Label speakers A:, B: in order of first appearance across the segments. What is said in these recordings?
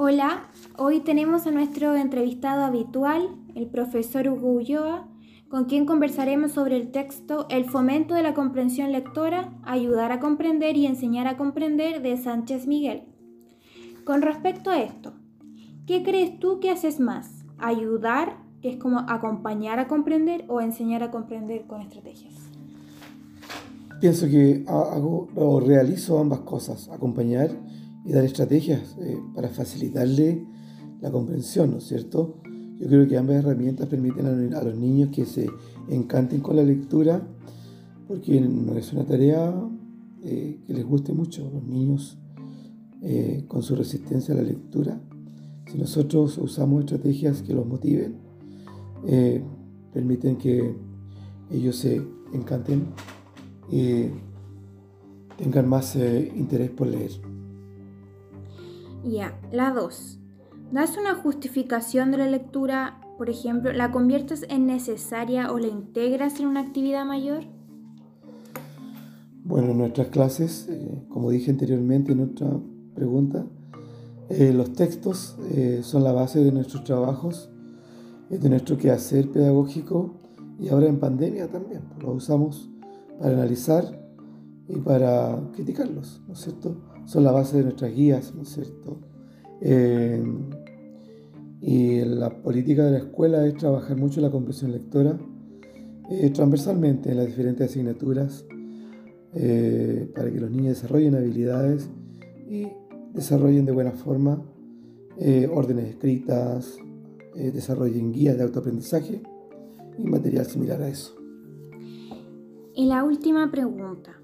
A: Hola, hoy tenemos a nuestro entrevistado habitual, el profesor Hugo Ulloa, con quien conversaremos sobre el texto El fomento de la comprensión lectora, ayudar a comprender y enseñar a comprender de Sánchez Miguel. Con respecto a esto, ¿qué crees tú que haces más? ¿Ayudar, que es como acompañar a comprender, o enseñar a comprender con estrategias?
B: Pienso que hago o realizo ambas cosas, acompañar y dar estrategias eh, para facilitarle la comprensión, ¿no es cierto? Yo creo que ambas herramientas permiten a, los niños que se encanten con la lectura, porque no es una tarea eh, que les guste mucho. Los niños, eh, con su resistencia a la lectura, si nosotros usamos estrategias que los motiven, permiten que ellos se encanten y tengan más interés por leer.
A: Ya, la 2. ¿Das una justificación de la lectura, por ejemplo, la conviertes en necesaria o la integras en una actividad mayor?
B: Bueno, en nuestras clases, eh, como dije anteriormente en otra pregunta, eh, los textos eh, son la base de nuestros trabajos, de nuestro quehacer pedagógico y ahora en pandemia también. Pues, los usamos para analizar y para criticarlos, ¿no es cierto? Son la base de nuestras guías, ¿no es cierto? Eh, y la política de la escuela es trabajar mucho la comprensión lectora eh, transversalmente en las diferentes asignaturas eh, para que los niños desarrollen habilidades y desarrollen de buena forma órdenes escritas, desarrollen guías de autoaprendizaje y material similar a eso.
A: Y la última pregunta.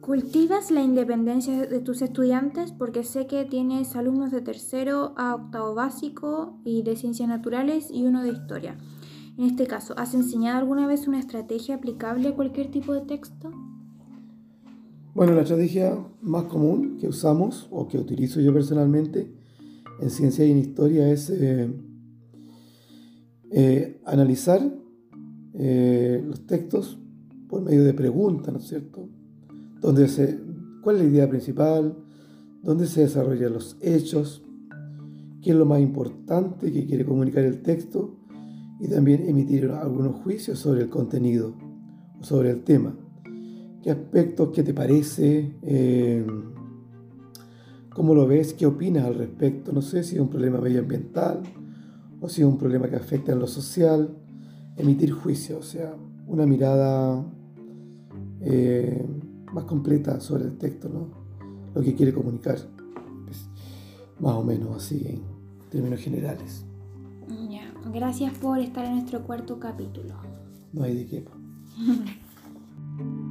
A: ¿Cultivas la independencia de tus estudiantes? Porque sé que tienes alumnos de tercero a octavo básico y de ciencias naturales y uno de historia. En este caso, ¿has enseñado alguna vez una estrategia aplicable a cualquier tipo de texto?
B: Bueno, la estrategia más común que usamos o que utilizo yo personalmente en ciencia y en historia es eh, eh, analizar eh, los textos por medio de preguntas, ¿no es cierto? Donde se, cuál es la idea principal, dónde se desarrollan los hechos, qué es lo más importante que quiere comunicar el texto y también emitir algunos juicios sobre el contenido o sobre el tema. ¿Qué aspectos, qué te parece? Eh, ¿Cómo lo ves? ¿Qué opinas al respecto? No sé si es un problema medioambiental o si es un problema que afecta en lo social. Emitir juicios, o sea, una mirada eh, más completa sobre el texto, ¿no? lo que quiere comunicar. Pues, más o menos así en términos generales.
A: Ya, gracias por estar en nuestro cuarto capítulo.
B: No hay de qué.